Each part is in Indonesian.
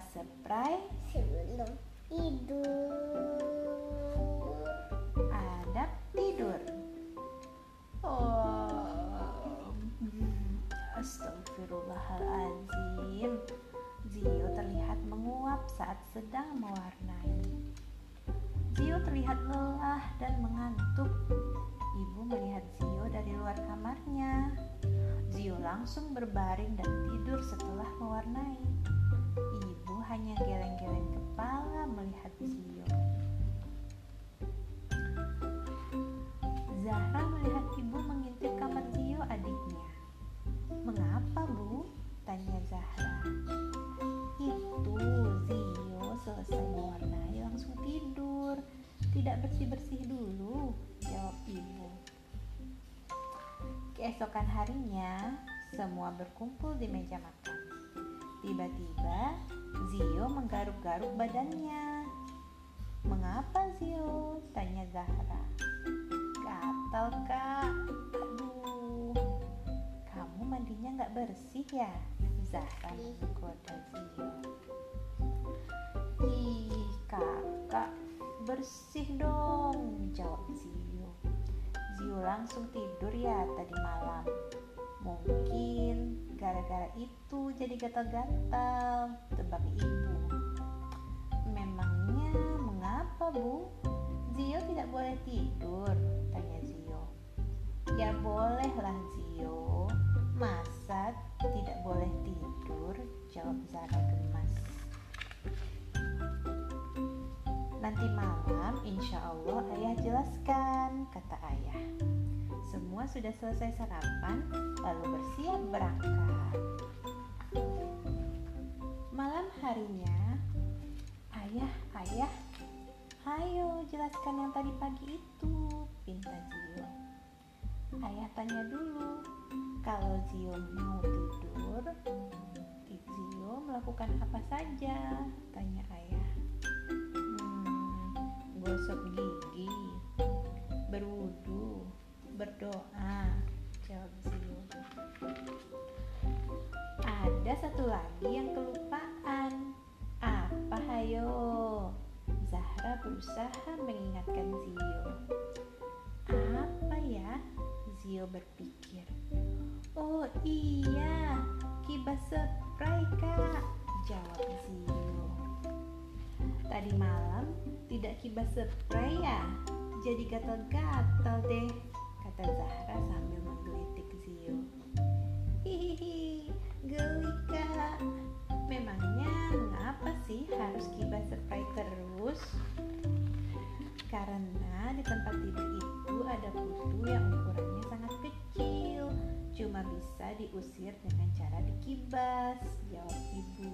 spray sebelum tidur. adab tidur. Oh, astagfirullahaladzim. Zio terlihat menguap saat sedang mewarnai. Zio terlihat lelah dan mengantuk. Ibu melihat Zio dari luar kamarnya. Langsung berbaring dan tidur setelah mewarnai. Ibu hanya geleng-geleng kepala melihat Zio. Zahra melihat ibu mengintip kamar Zio adiknya. Mengapa bu? Tanya Zahra. Itu Zio selesai mewarnai langsung tidur. Tidak bersih-bersih dulu, jawab ibu. Keesokan harinya, semua berkumpul di meja makan. Tiba-tiba, Zio menggaruk-garuk badannya. Mengapa Zio? Tanya Zahra. Gatal kak. Aduh. Kamu mandinya nggak bersih ya? Zahra menggoda Zio. Ih kakak, bersih dong, jawab Zio. Zio langsung tidur ya tadi malam. Jadi gatal-gatal, tebak ibu. Memangnya mengapa bu? Zio tidak boleh tidur, tanya Zio. Ya bolehlah Zio, masa tidak boleh tidur, jawab Zara gemas. Nanti malam insya Allah ayah jelaskan, kata ayah. Semua sudah selesai sarapan, lalu bersiap berangkat. Harinya, ayah, ayah, ayo jelaskan yang tadi pagi itu, pinta Zio. Ayah tanya dulu, kalau Zio mau tidur, Zio melakukan apa saja? Tanya ayah. Hmm, gosok gigi, berwudu, berdoa, jawab Zio. Ada satu lagi yang berusaha mengingatkan Zio. Apa ya? Zio berpikir. Oh iya, kibas spray kak, jawab Zio. Tadi malam tidak kibas spray ya, jadi gatal-gatal deh, tempat itu ada kutu yang ukurannya sangat kecil, cuma bisa diusir dengan cara dikibas, jawab ibu.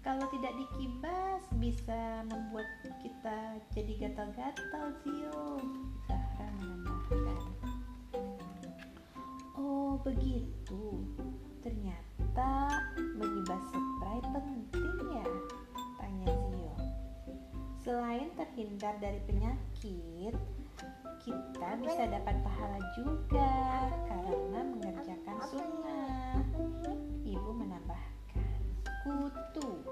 Kalau tidak dikibas bisa membuat kita jadi gatal-gatal, Zio. Zahra menambahkan. Oh, begitu. Terhindar dari penyakit, kita bisa dapat pahala juga karena mengerjakan sunnah. Ibu menambahkan kutu.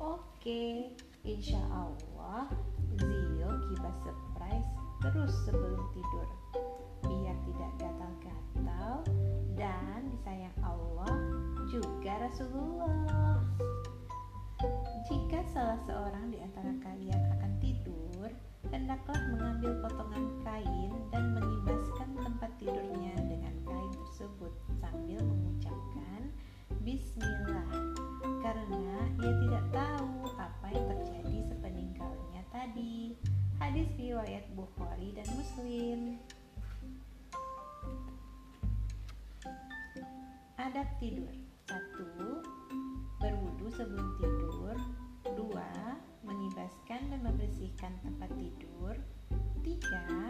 Oke, insya Allah Zio kibas surprise terus sebelum tidur biar tidak gatal-gatal dan disayang Allah juga Rasulullah. Jika salah seorang di antara kalian akan tidur, hendaklah mengambil potongan kain dan mengibaskan tempat tidurnya dengan kain tersebut sambil mengucapkan Bismillah karena ia tidak tahu apa yang terjadi sepeninggalnya tadi. Hadis riwayat Bukhari dan Muslim. Adab tidur. Satu, berwudu sebelum tidur membereskan dan membersihkan tempat tidur. Tiga,